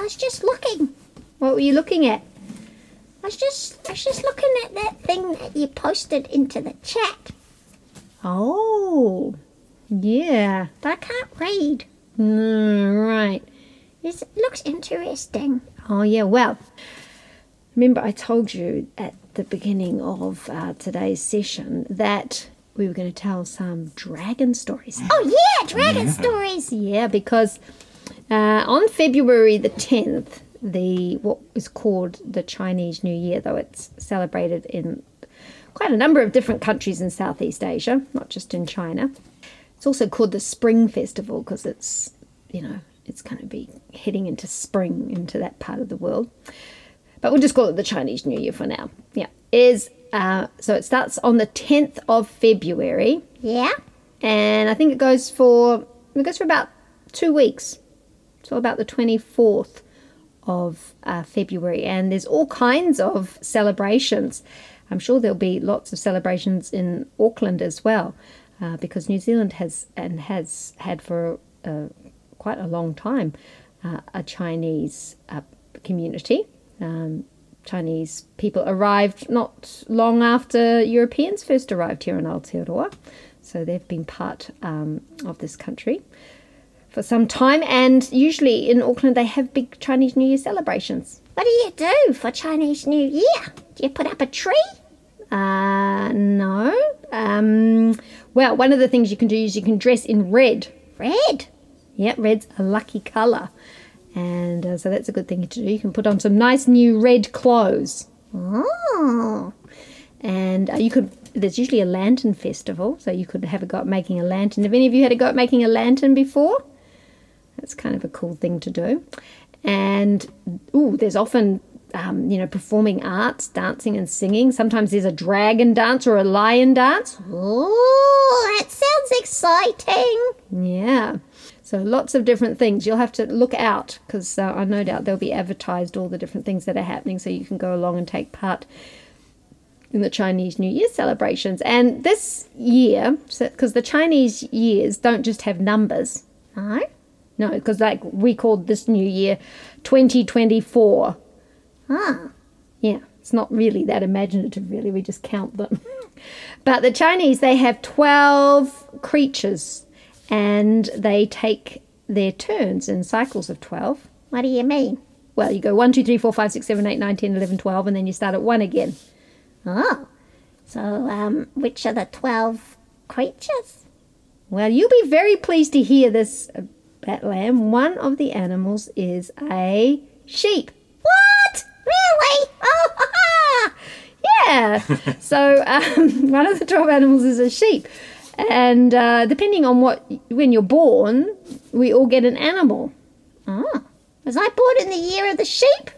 I was just looking. What were you looking at? I was just I was just looking at that thing that you posted into the chat, Oh, yeah. but I can't read. Mm, right. It's, it looks interesting. Oh, yeah, well, remember I told you at the beginning of uh, today's session that we were going to tell some dragon stories. Oh yeah, dragon stories. Yeah, because uh, on February the 10th, the what is called the Chinese New Year, though it's celebrated in quite a number of different countries in Southeast Asia, not just in China. It's also called the Spring Festival because it's, you know, it's going to be heading into spring into that part of the world. But we'll just call it the Chinese New Year for now. Yeah, is uh, so it starts on the 10th of February Yeah. and I think it goes for it goes for about two weeks, so about the twenty fourth of uh, February, and there's all kinds of celebrations. I'm sure there'll be lots of celebrations in Auckland as well, uh, because New Zealand has and has had for uh, quite a long time uh, a Chinese uh, community. Um, Chinese people arrived not long after Europeans first arrived here in Aotearoa. So they've been part um, of this country for some time. And usually in Auckland, they have big Chinese New Year celebrations. What do you do for Chinese New Year? Do you put up a tree? Uh, no. Um, well, one of the things you can do is you can dress in red. Red. Yep, red's a lucky colour. And uh, so that's a good thing to do. You can put on some nice new red clothes. Oh. and uh, you could there's usually a lantern festival so you could have a go at making a lantern have any of you had a go at making a lantern before that's kind of a cool thing to do and ooh there's often um, you know performing arts dancing and singing sometimes there's a dragon dance or a lion dance Oh, that sounds exciting. yeah so lots of different things you'll have to look out because uh, i no doubt they'll be advertised all the different things that are happening so you can go along and take part in the Chinese New Year celebrations. And this year, because the Chinese years don't just have numbers, No. No, because like we called this New Year 2024. Ah. Yeah, it's not really that imaginative, really. We just count them. but the Chinese, they have 12 creatures and they take their turns in cycles of 12. What do you mean? Well, you go 1, 2, 3, 4, 5, 6, 7, 8, 9, 10, 11, 12, and then you start at 1 again. Oh. So, um, which are the 12 creatures? Well, you'll be very pleased to hear this, Bat Lamb. One of the animals is a sheep. What? Really? Oh, ha, ha. Yeah. so um, one of the 12 animals is a sheep. And uh, depending on what, when you're born, we all get an animal. Oh. Was I born in the year of the sheep?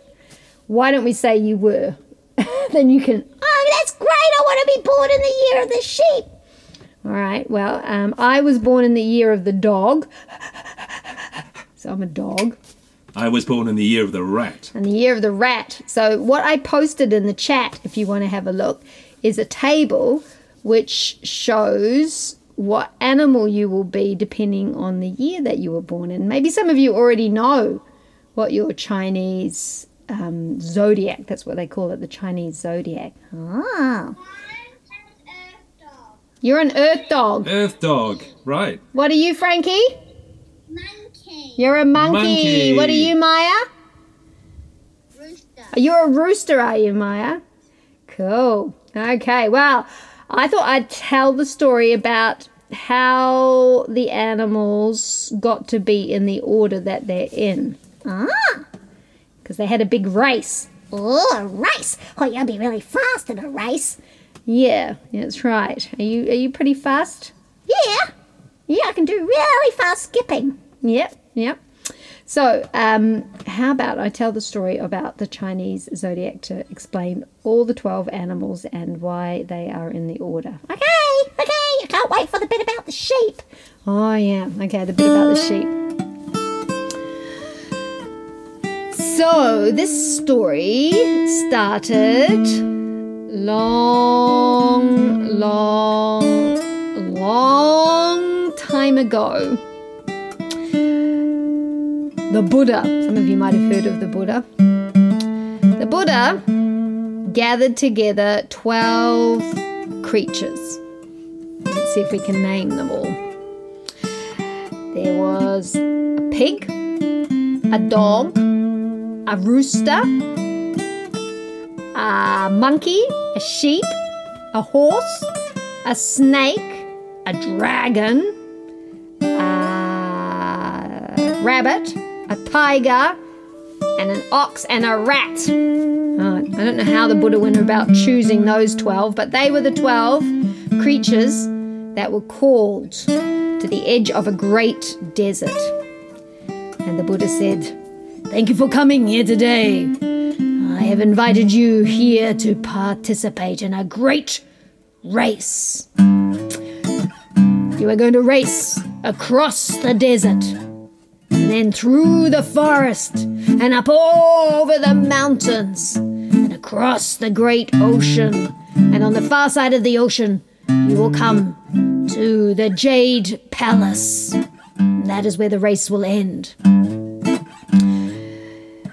Why don't we say you were? then you can. Oh, that's great. I want to be born in the year of the sheep. All right. Well, um, I was born in the year of the dog. so I'm a dog. I was born in the year of the rat. and the year of the rat. So, what I posted in the chat, if you want to have a look, is a table which shows what animal you will be depending on the year that you were born in. Maybe some of you already know what your Chinese um, zodiac, that's what they call it, the Chinese zodiac. Oh. You're an earth dog. Earth dog. Right. What are you, Frankie? Monkey. You're a monkey. Monkey. What are you, Maya? Rooster. You're a rooster, are you, Maya? Cool. Okay, well, I thought I'd tell the story about how the animals got to be in the order that they're in. Ah. Because they had a big race. Oh, a race. Oh, you'll be really fast in a race. Yeah, that's right. Are you are you pretty fast? Yeah. Yeah, I can do really fast skipping. Yep, yep. So, um, how about I tell the story about the Chinese zodiac to explain all the 12 animals and why they are in the order? Okay, okay. I can't wait for the bit about the sheep. Oh, yeah. Okay, the bit about the sheep. So, this story started long, long, long time ago. The Buddha. Some of you might have heard of the Buddha. The Buddha gathered together 12 creatures. Let's see if we can name them all. There was a pig, a dog, a rooster, a monkey, a sheep, a horse, a snake, a dragon, a rabbit, a tiger, and an ox and a rat. I don't know how the Buddha went about choosing those 12, but they were the 12 creatures that were called to the edge of a great desert. And the Buddha said, Thank you for coming here today. Have invited you here to participate in a great race. You are going to race across the desert, and then through the forest, and up over the mountains, and across the great ocean. And on the far side of the ocean, you will come to the Jade Palace. That is where the race will end.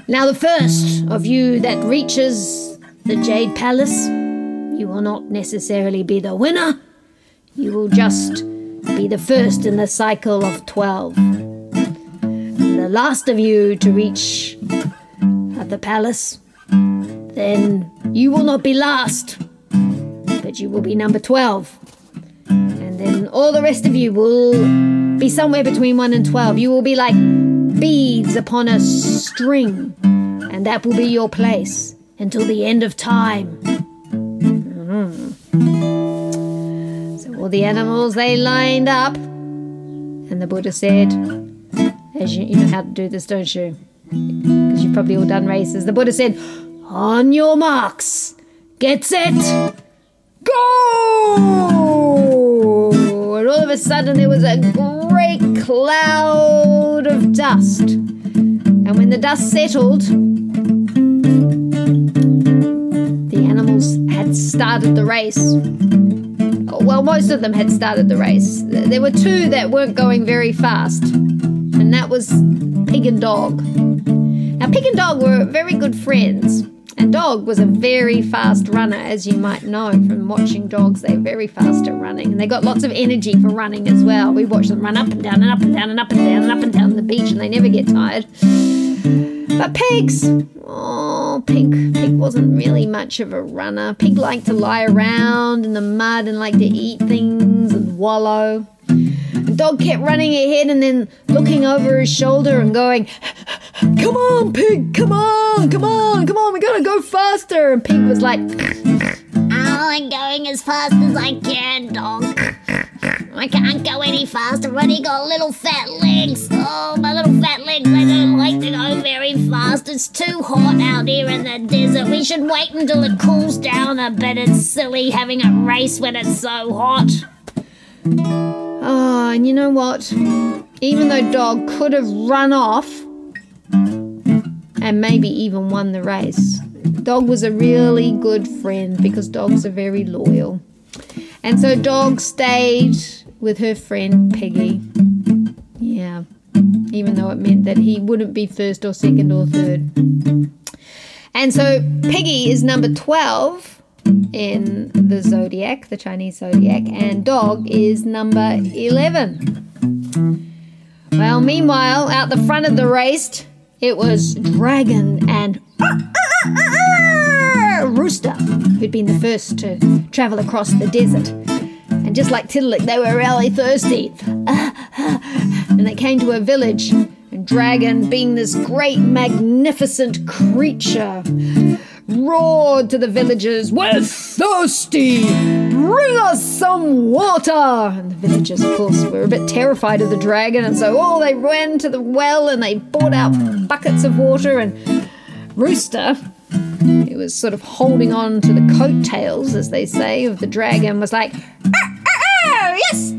Now, the first of you that reaches the Jade Palace, you will not necessarily be the winner. You will just be the first in the cycle of 12. And the last of you to reach at the palace, then you will not be last, but you will be number 12. And then all the rest of you will be somewhere between 1 and 12. You will be like beads upon a string, and that will be your place until the end of time. Mhm. So all the animals they lined up, and the Buddha said, "As you, you know how to do this, don't you? Because you've probably all done races." The Buddha said, "On your marks, get set, go!" And all of a sudden there was a great cloud of dust. And when the dust settled, the animals had started the race. Oh, well, most of them had started the race. There were two that weren't going very fast, and that was Pig and Dog. Now, Pig and Dog were very good friends, and Dog was a very fast runner, as you might know from watching dogs. They're very fast at running, and they got lots of energy for running as well. We watch them run up and down and up and down and up and down and up and down the beach, and they never get tired. But pigs, oh, pig, pig wasn't really much of a runner. Pig liked to lie around in the mud and liked to eat things and wallow. And dog kept running ahead and then looking over his shoulder and going, Come on, pig, come on, come on, come on, we gotta go faster. And pig was like, I'm going as fast as I can, dog. I can't go any faster. I've only got little fat legs. Oh, my little fat legs, they don't like to go very fast. It's too hot out here in the desert. We should wait until it cools down a bit. It's silly having a race when it's so hot. Oh, and you know what? Even though Dog could have run off and maybe even won the race, Dog was a really good friend because dogs are very loyal. And so Dog stayed with her friend Peggy. Yeah, even though it meant that he wouldn't be first or second or third. And so Peggy is number 12 in the zodiac, the Chinese zodiac, and Dog is number 11. Well, meanwhile, out the front of the race, it was Dragon and Rooster, who'd been the first to travel across the desert. And just like Tiddalik, they were really thirsty. And they came to a village, Dragon, being this great, magnificent creature, roared to the villagers, We're thirsty! Bring us some water! And the villagers, of course, were a bit terrified of the dragon, and so oh, they ran to the well and they brought out buckets of water. And Rooster, who was sort of holding on to the coattails, as they say, of the dragon, was like, Oh, yes, bring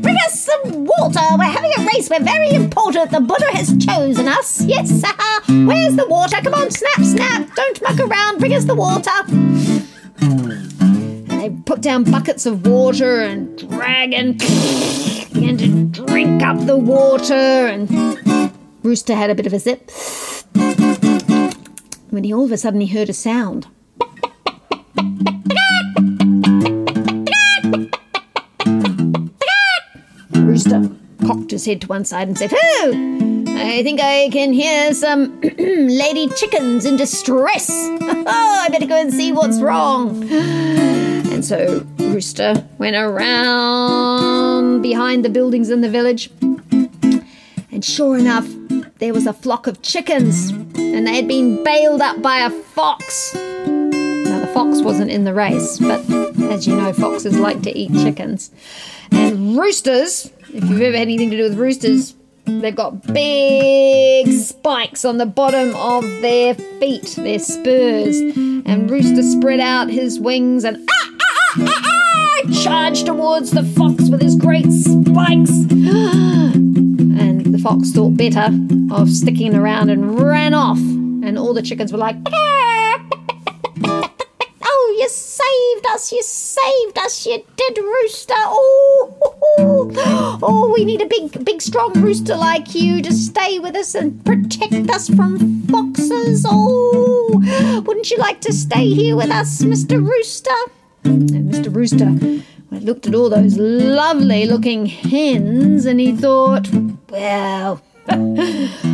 us some water. Uh, we're having a race. We're very important. The Buddha has chosen us. Yes, haha. Where's the water? Come on, snap, snap. Don't muck around. Bring us the water. And they put down buckets of water, and Dragon began to drink up the water. And Rooster had a bit of a sip. When he all of a sudden he heard a sound. Cocked his head to one side and said, "Oh, I think I can hear some lady chickens in distress. I better go and see what's wrong." And so Rooster went around behind the buildings in the village. And sure enough, there was a flock of chickens, and they had been bailed up by a fox. Now, the fox wasn't in the race, but as you know, foxes like to eat chickens. And roosters, if you've ever had anything to do with roosters, they've got big spikes on the bottom of their feet, their spurs. And Rooster spread out his wings and ah, ah, ah, ah, ah, charged towards the fox with his great spikes. And the fox thought better of sticking around and ran off. And all the chickens were like, Oh, saved us. You saved us. You did, Rooster. Oh, Oh, we need a big, big, strong rooster like you to stay with us and protect us from foxes. Oh, wouldn't you like to stay here with us, Mr. Rooster? And Mr. Rooster looked at all those lovely looking hens and he thought, well.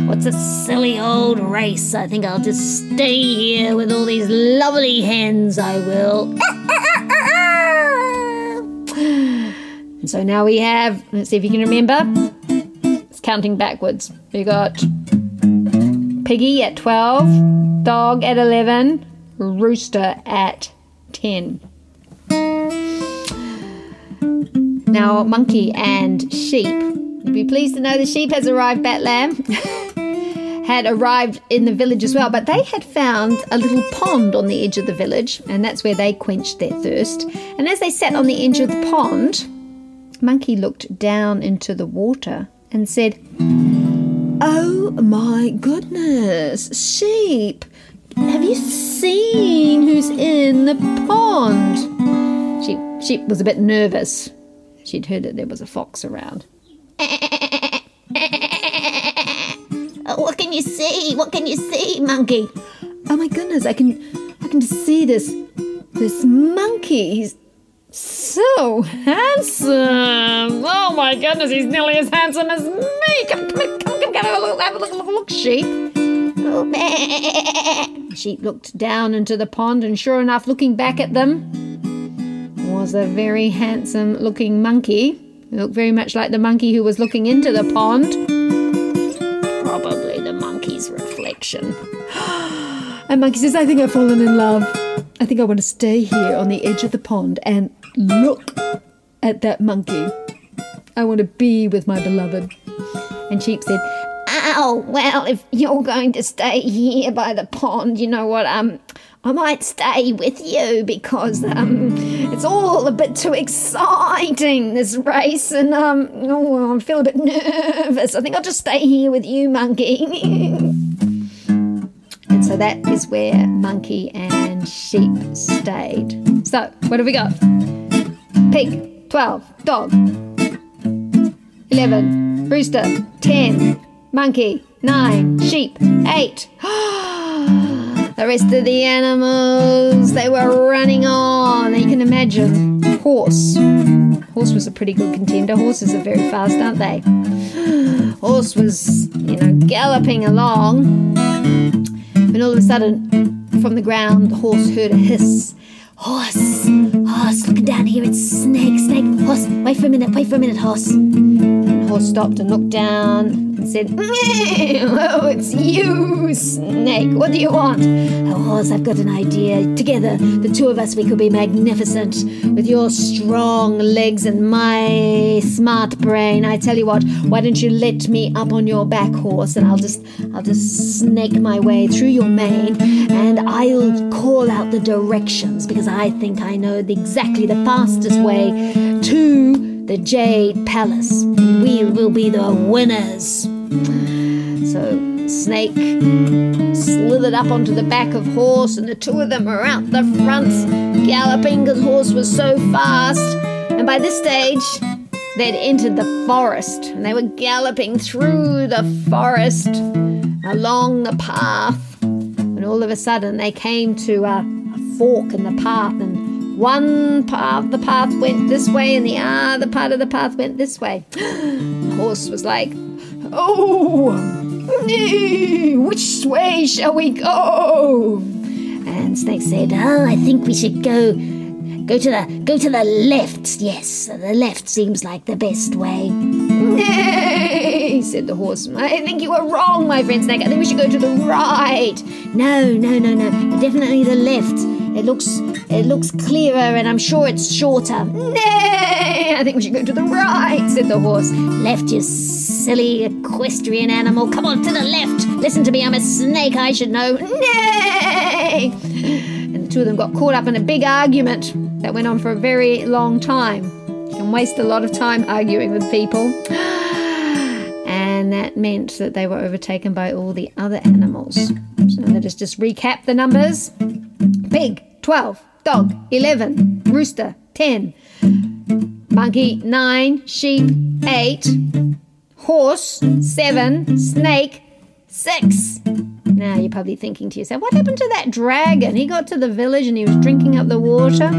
What's a silly old race? I think I'll just stay here with all these lovely hens. I will. And so now we have, let's see if you can remember. It's counting backwards. We got Piggy at 12, Dog at 11, Rooster at 10. Now, Monkey and Sheep. Be pleased to know the sheep has arrived, Batlam. had arrived in the village as well, but they had found a little pond on the edge of the village, and that's where they quenched their thirst. And as they sat on the edge of the pond, Monkey looked down into the water and said, Oh my goodness, sheep, have you seen who's in the pond? Sheep, sheep was a bit nervous. She'd heard that there was a fox around. Uh, what can you see? What can you see, monkey? Oh my goodness, I can I can see this this monkey. He's so handsome. Oh my goodness, he's nearly as handsome as me. Come, come, come, come, come have a look, have a look, look, look, sheep. Oh, Sheep looked down into the pond, and sure enough, looking back at them was a very handsome looking monkey. He looked very much like the monkey who was looking into the pond. Probably the monkey's reflection. And Monkey says, I think I've fallen in love. I think I want to stay here on the edge of the pond and look at that monkey. I want to be with my beloved. And Sheep said, Oh, well, if you're going to stay here by the pond, you know what, um, I might stay with you because, um, it's all a bit too exciting, this race, and, um, oh, I feel a bit nervous. I think I'll just stay here with you, monkey. and so that is where Monkey and Sheep stayed. So, what have we got? Pig, 12, dog, 11, rooster, 10, monkey, 9, sheep, 8. the rest of the animals, they were running on. You can imagine. Horse. Horse was a pretty good contender. Horses are very fast, aren't they? Horse was, you know, galloping along. When all of a sudden, from the ground, the horse heard a hiss. Horse, horse, looking down here, it's snake, snake. Horse, wait for a minute, wait for a minute, horse. Horse stopped and looked down and said, Oh, it's you, Snake. What do you want? Oh, horse, I've got an idea. Together, the two of us, we could be magnificent. With your strong legs and my smart brain. I tell you what, why don't you let me up on your back horse and I'll just I'll just snake my way through your mane and I'll call out the directions because I think I know exactly the fastest way the Jade Palace. We will be the winners. So Snake slithered up onto the back of Horse, and the two of them were out the front, galloping because Horse was so fast. And by this stage, they'd entered the forest, and they were galloping through the forest along the path. And all of a sudden, they came to a, a fork in the path, and one part of the path went this way, and the other part of the path went this way. The horse was like, Oh, which way shall we go? And Snake said, Oh, I think we should go go to the go to the left. Yes, the left seems like the best way. Nay, said the horse. I think you were wrong, my friend Snake. I think we should go to the right. No, no, no, no. Definitely the left. It looks it looks clearer and I'm sure it's shorter. Nay, I think we should go to the right, said the horse. Left, you silly equestrian animal. Come on, to the left. Listen to me, I'm a snake, I should know. Nay! And the two of them got caught up in a big argument that went on for a very long time. You can waste a lot of time arguing with people. And that meant that they were overtaken by all the other animals. So let us just recap the numbers pig, 12, dog, 11, rooster, 10, monkey, 9, sheep, 8, horse, 7, snake, 6. Now you're probably thinking to yourself, what happened to that dragon? He got to the village and he was drinking up the water.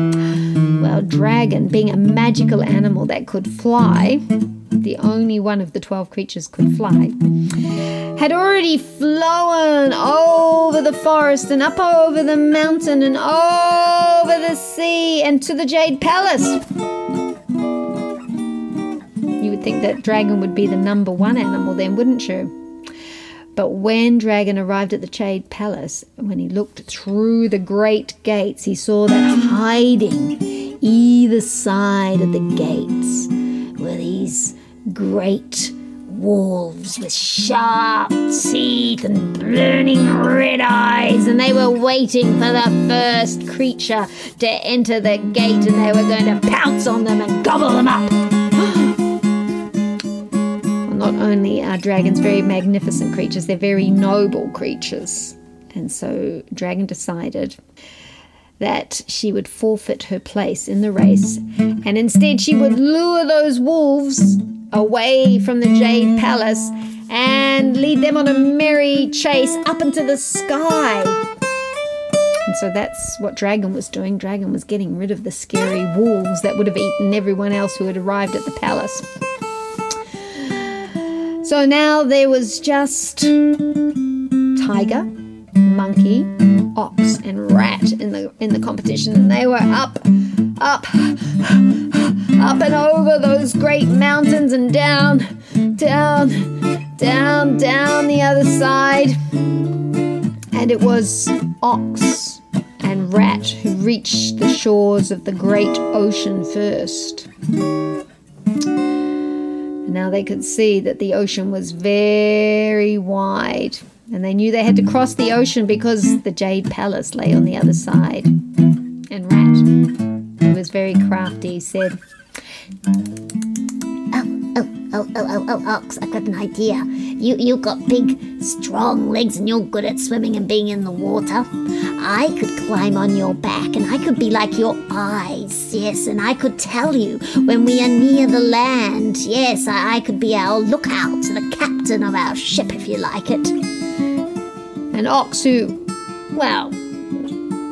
Well, dragon, being a magical animal that could fly, the only one of the 12 creatures could fly, had already flown over the forest and up over the mountain and over the sea and to the Jade Palace. You would think that dragon would be the number one animal then, wouldn't you? But when Dragon arrived at the Jade Palace, when he looked through the great gates, he saw that hiding either side of the gates were these great wolves with sharp teeth and burning red eyes, and they were waiting for the first creature to enter the gate, and they were going to pounce on them and gobble them up. Not only are dragons very magnificent creatures, they're very noble creatures. And so Dragon decided that she would forfeit her place in the race and instead she would lure those wolves away from the Jade Palace and lead them on a merry chase up into the sky. And so that's what Dragon was doing. Dragon was getting rid of the scary wolves that would have eaten everyone else who had arrived at the palace. So now there was just tiger, monkey, ox, and rat in the in the competition, and they were up, up, up and over those great mountains and down, down, down, down the other side. And it was ox and rat who reached the shores of the great ocean first. Now they could see that the ocean was very wide, and they knew they had to cross the ocean because the Jade Palace lay on the other side. And Rat, who was very crafty, said, Oh, oh, oh, oh, oh, oh, Ox, I've got an idea. You, you've got big, strong legs and you're good at swimming and being in the water. I could climb on your back and I could be like your eyes, yes, and I could tell you when we are near the land. Yes, I, I could be our lookout, the captain of our ship, if you like it. And Ox, who, well,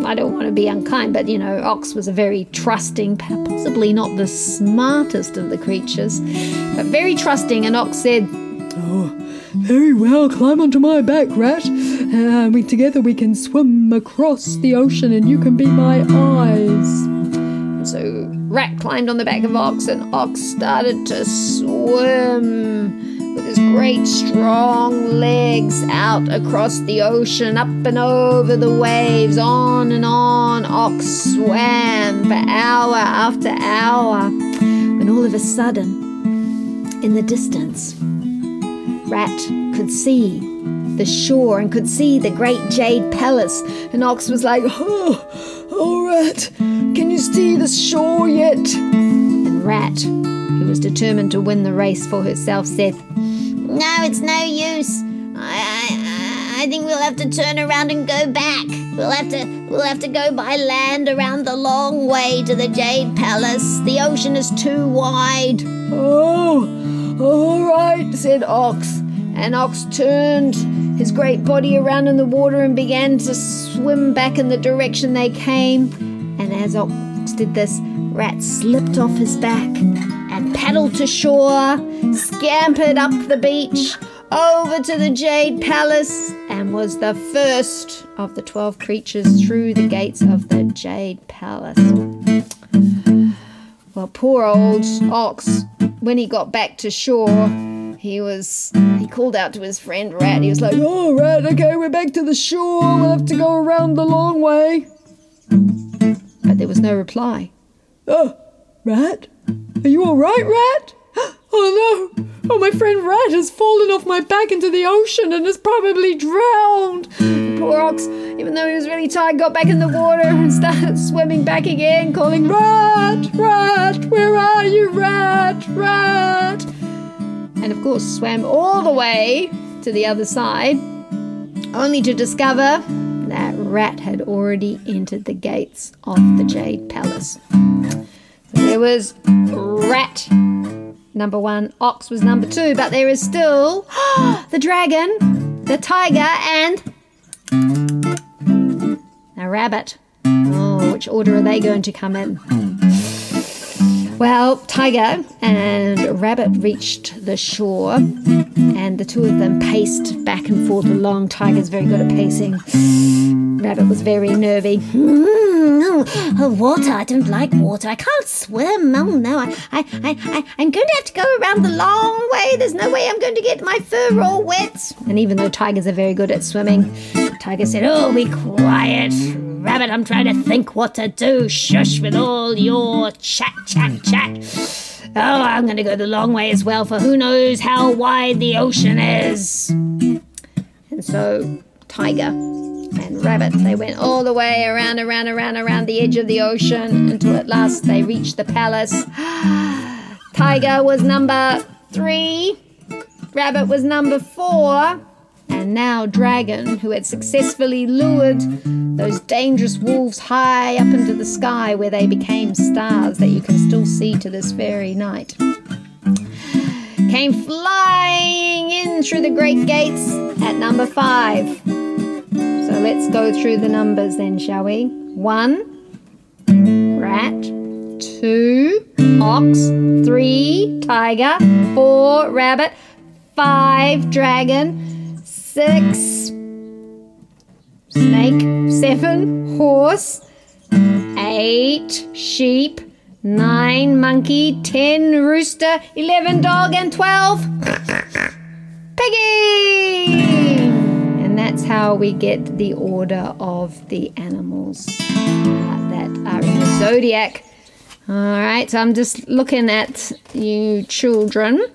I don't want to be unkind, but you know, Ox was a very trusting, possibly not the smartest of the creatures, but very trusting. And Ox said, Oh, Very well, climb onto my back, rat. And we together we can swim across the ocean and you can be my eyes. And so Rat climbed on the back of Ox, and Ox started to swim with his great strong legs out across the ocean, up and over the waves, on and on. Ox swam for hour after hour, when all of a sudden, in the distance, Rat could see the shore and could see the great jade palace. And Ox was like, Oh, oh, Rat, can you see the shore yet? and Rat, who was determined to win the race for herself, said, No, it's no use. I, I, I think we'll have to turn around and go back. We'll have to, we'll have to go by land around the long way to the Jade Palace. The ocean is too wide. Oh, all right, said Ox. And Ox turned his great body around in the water and began to swim back in the direction they came. And as Ox did this, Rat slipped off his back and paddled to shore, scampered up the beach, over to the Jade Palace, and was the first of the twelve creatures through the gates of the Jade Palace. Well, poor old Ox, when he got back to shore, he was he called out to his friend Rat. He was like, Oh, Rat, okay, we're back to the shore. We'll have to go around the long way. but there was no reply. Oh, Rat? Are you all right, Rat? Oh no! Oh, my friend Rat has fallen off my back into the ocean and is probably drowned. Poor Ox, even though he was really tired, got back in the water and started swimming back again, calling Rat, Rat, where are you, Rat? Rat! And of course swam all the way to the other side, only to discover that Rat had already entered the gates of the Jade Palace. There was Rat number one, Ox was number two, but there is still the dragon, the tiger, and a rabbit. Oh, which order are they going to come in? Well, Tiger and Rabbit reached the shore, and the two of them paced back and forth along. Tiger's very good at pacing. Rabbit was very nervy. Mm, water. I don't like water. I can't swim. Oh no, I, I, I, I'm going to have to go around the long way. There's no way I'm going to get my fur all wet. And even though tigers are very good at swimming, Tiger said, Oh, be quiet. Rabbit, I'm trying to think what to do. Shush with all your chat, chat, chat. Oh, I'm going to go the long way as well, for who knows how wide the ocean is. And so, Tiger and Rabbit, they went all the way around, around, around, around the edge of the ocean until at last they reached the palace. Tiger was number three, Rabbit was number four, and now Dragon, who had successfully lured those dangerous wolves high up into the sky where they became stars that you can still see to this very night. Came flying in through the great gates at number five. So let's go through the numbers then, shall we? One, rat. Two, ox. Three, tiger. Four, rabbit. Five, dragon. Six, snake. Seven, horse. Eight, sheep. Nine, monkey. Ten, rooster. Eleven, dog. And twelve, piggy. And that's how we get the order of the animals uh, that are in the zodiac. All right, so I'm just looking at you children.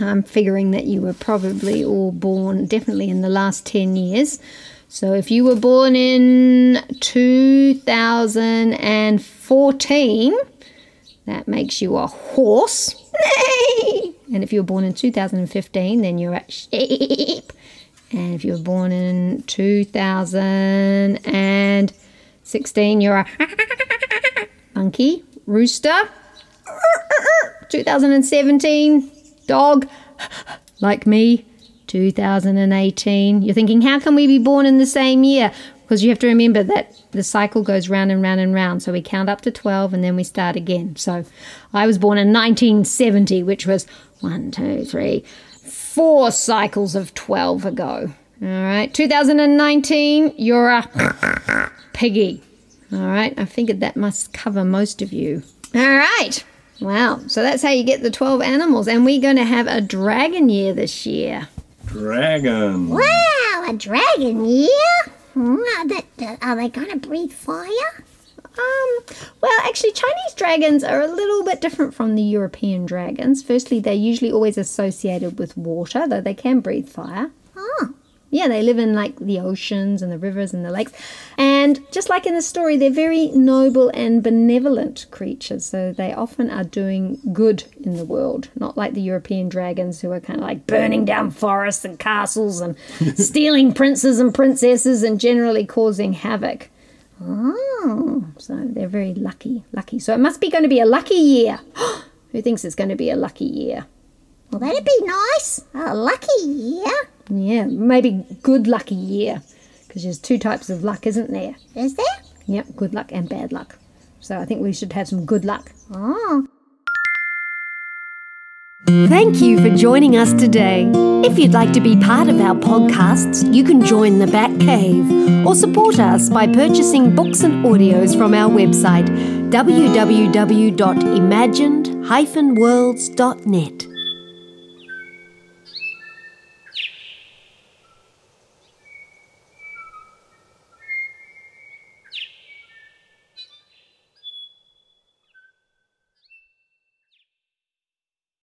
I'm figuring that you were probably all born definitely in the last 10 years. So if you were born in 2014, that makes you a horse. and if you were born in 2015, then you're a sheep. And if you were born in 2016, you're a monkey, rooster. 2017, dog, like me. 2018. You're thinking, how can we be born in the same year? Because you have to remember that the cycle goes round and round and round. So we count up to 12 and then we start again. So I was born in 1970, which was one, two, three, four cycles of 12 ago. All right. 2019, you're a piggy. All right, I figured that must cover most of you. All right. Wow. So that's how you get the 12 animals. And we're going to have a dragon year this year. Dragon. Wow, a dragon, year? Hmm, Are they, are they going to breathe fire? Um, well, actually, Chinese dragons are a little bit different from the European dragons. Firstly, they're usually always associated with water, though they can breathe fire. Oh, Yeah, they live in like the oceans and the rivers and the lakes. And just like in the story, they're very noble and benevolent creatures. So they often are doing good in the world, not like the European dragons who are kind of like burning down forests and castles and stealing princes and princesses and generally causing havoc. Oh, so they're very lucky, lucky. So it must be going to be a lucky year. Who thinks it's going to be a lucky year? well, that'd be nice. A lucky year. Yeah, maybe good lucky year. Because there's two types of luck, isn't there? Is there? Yep, good luck and bad luck. So I think we should have some good luck. Oh. Thank you for joining us today. If you'd like to be part of our podcasts, you can join the Batt Cave or support us by purchasing books and audios from our website www.imagined-worlds.net.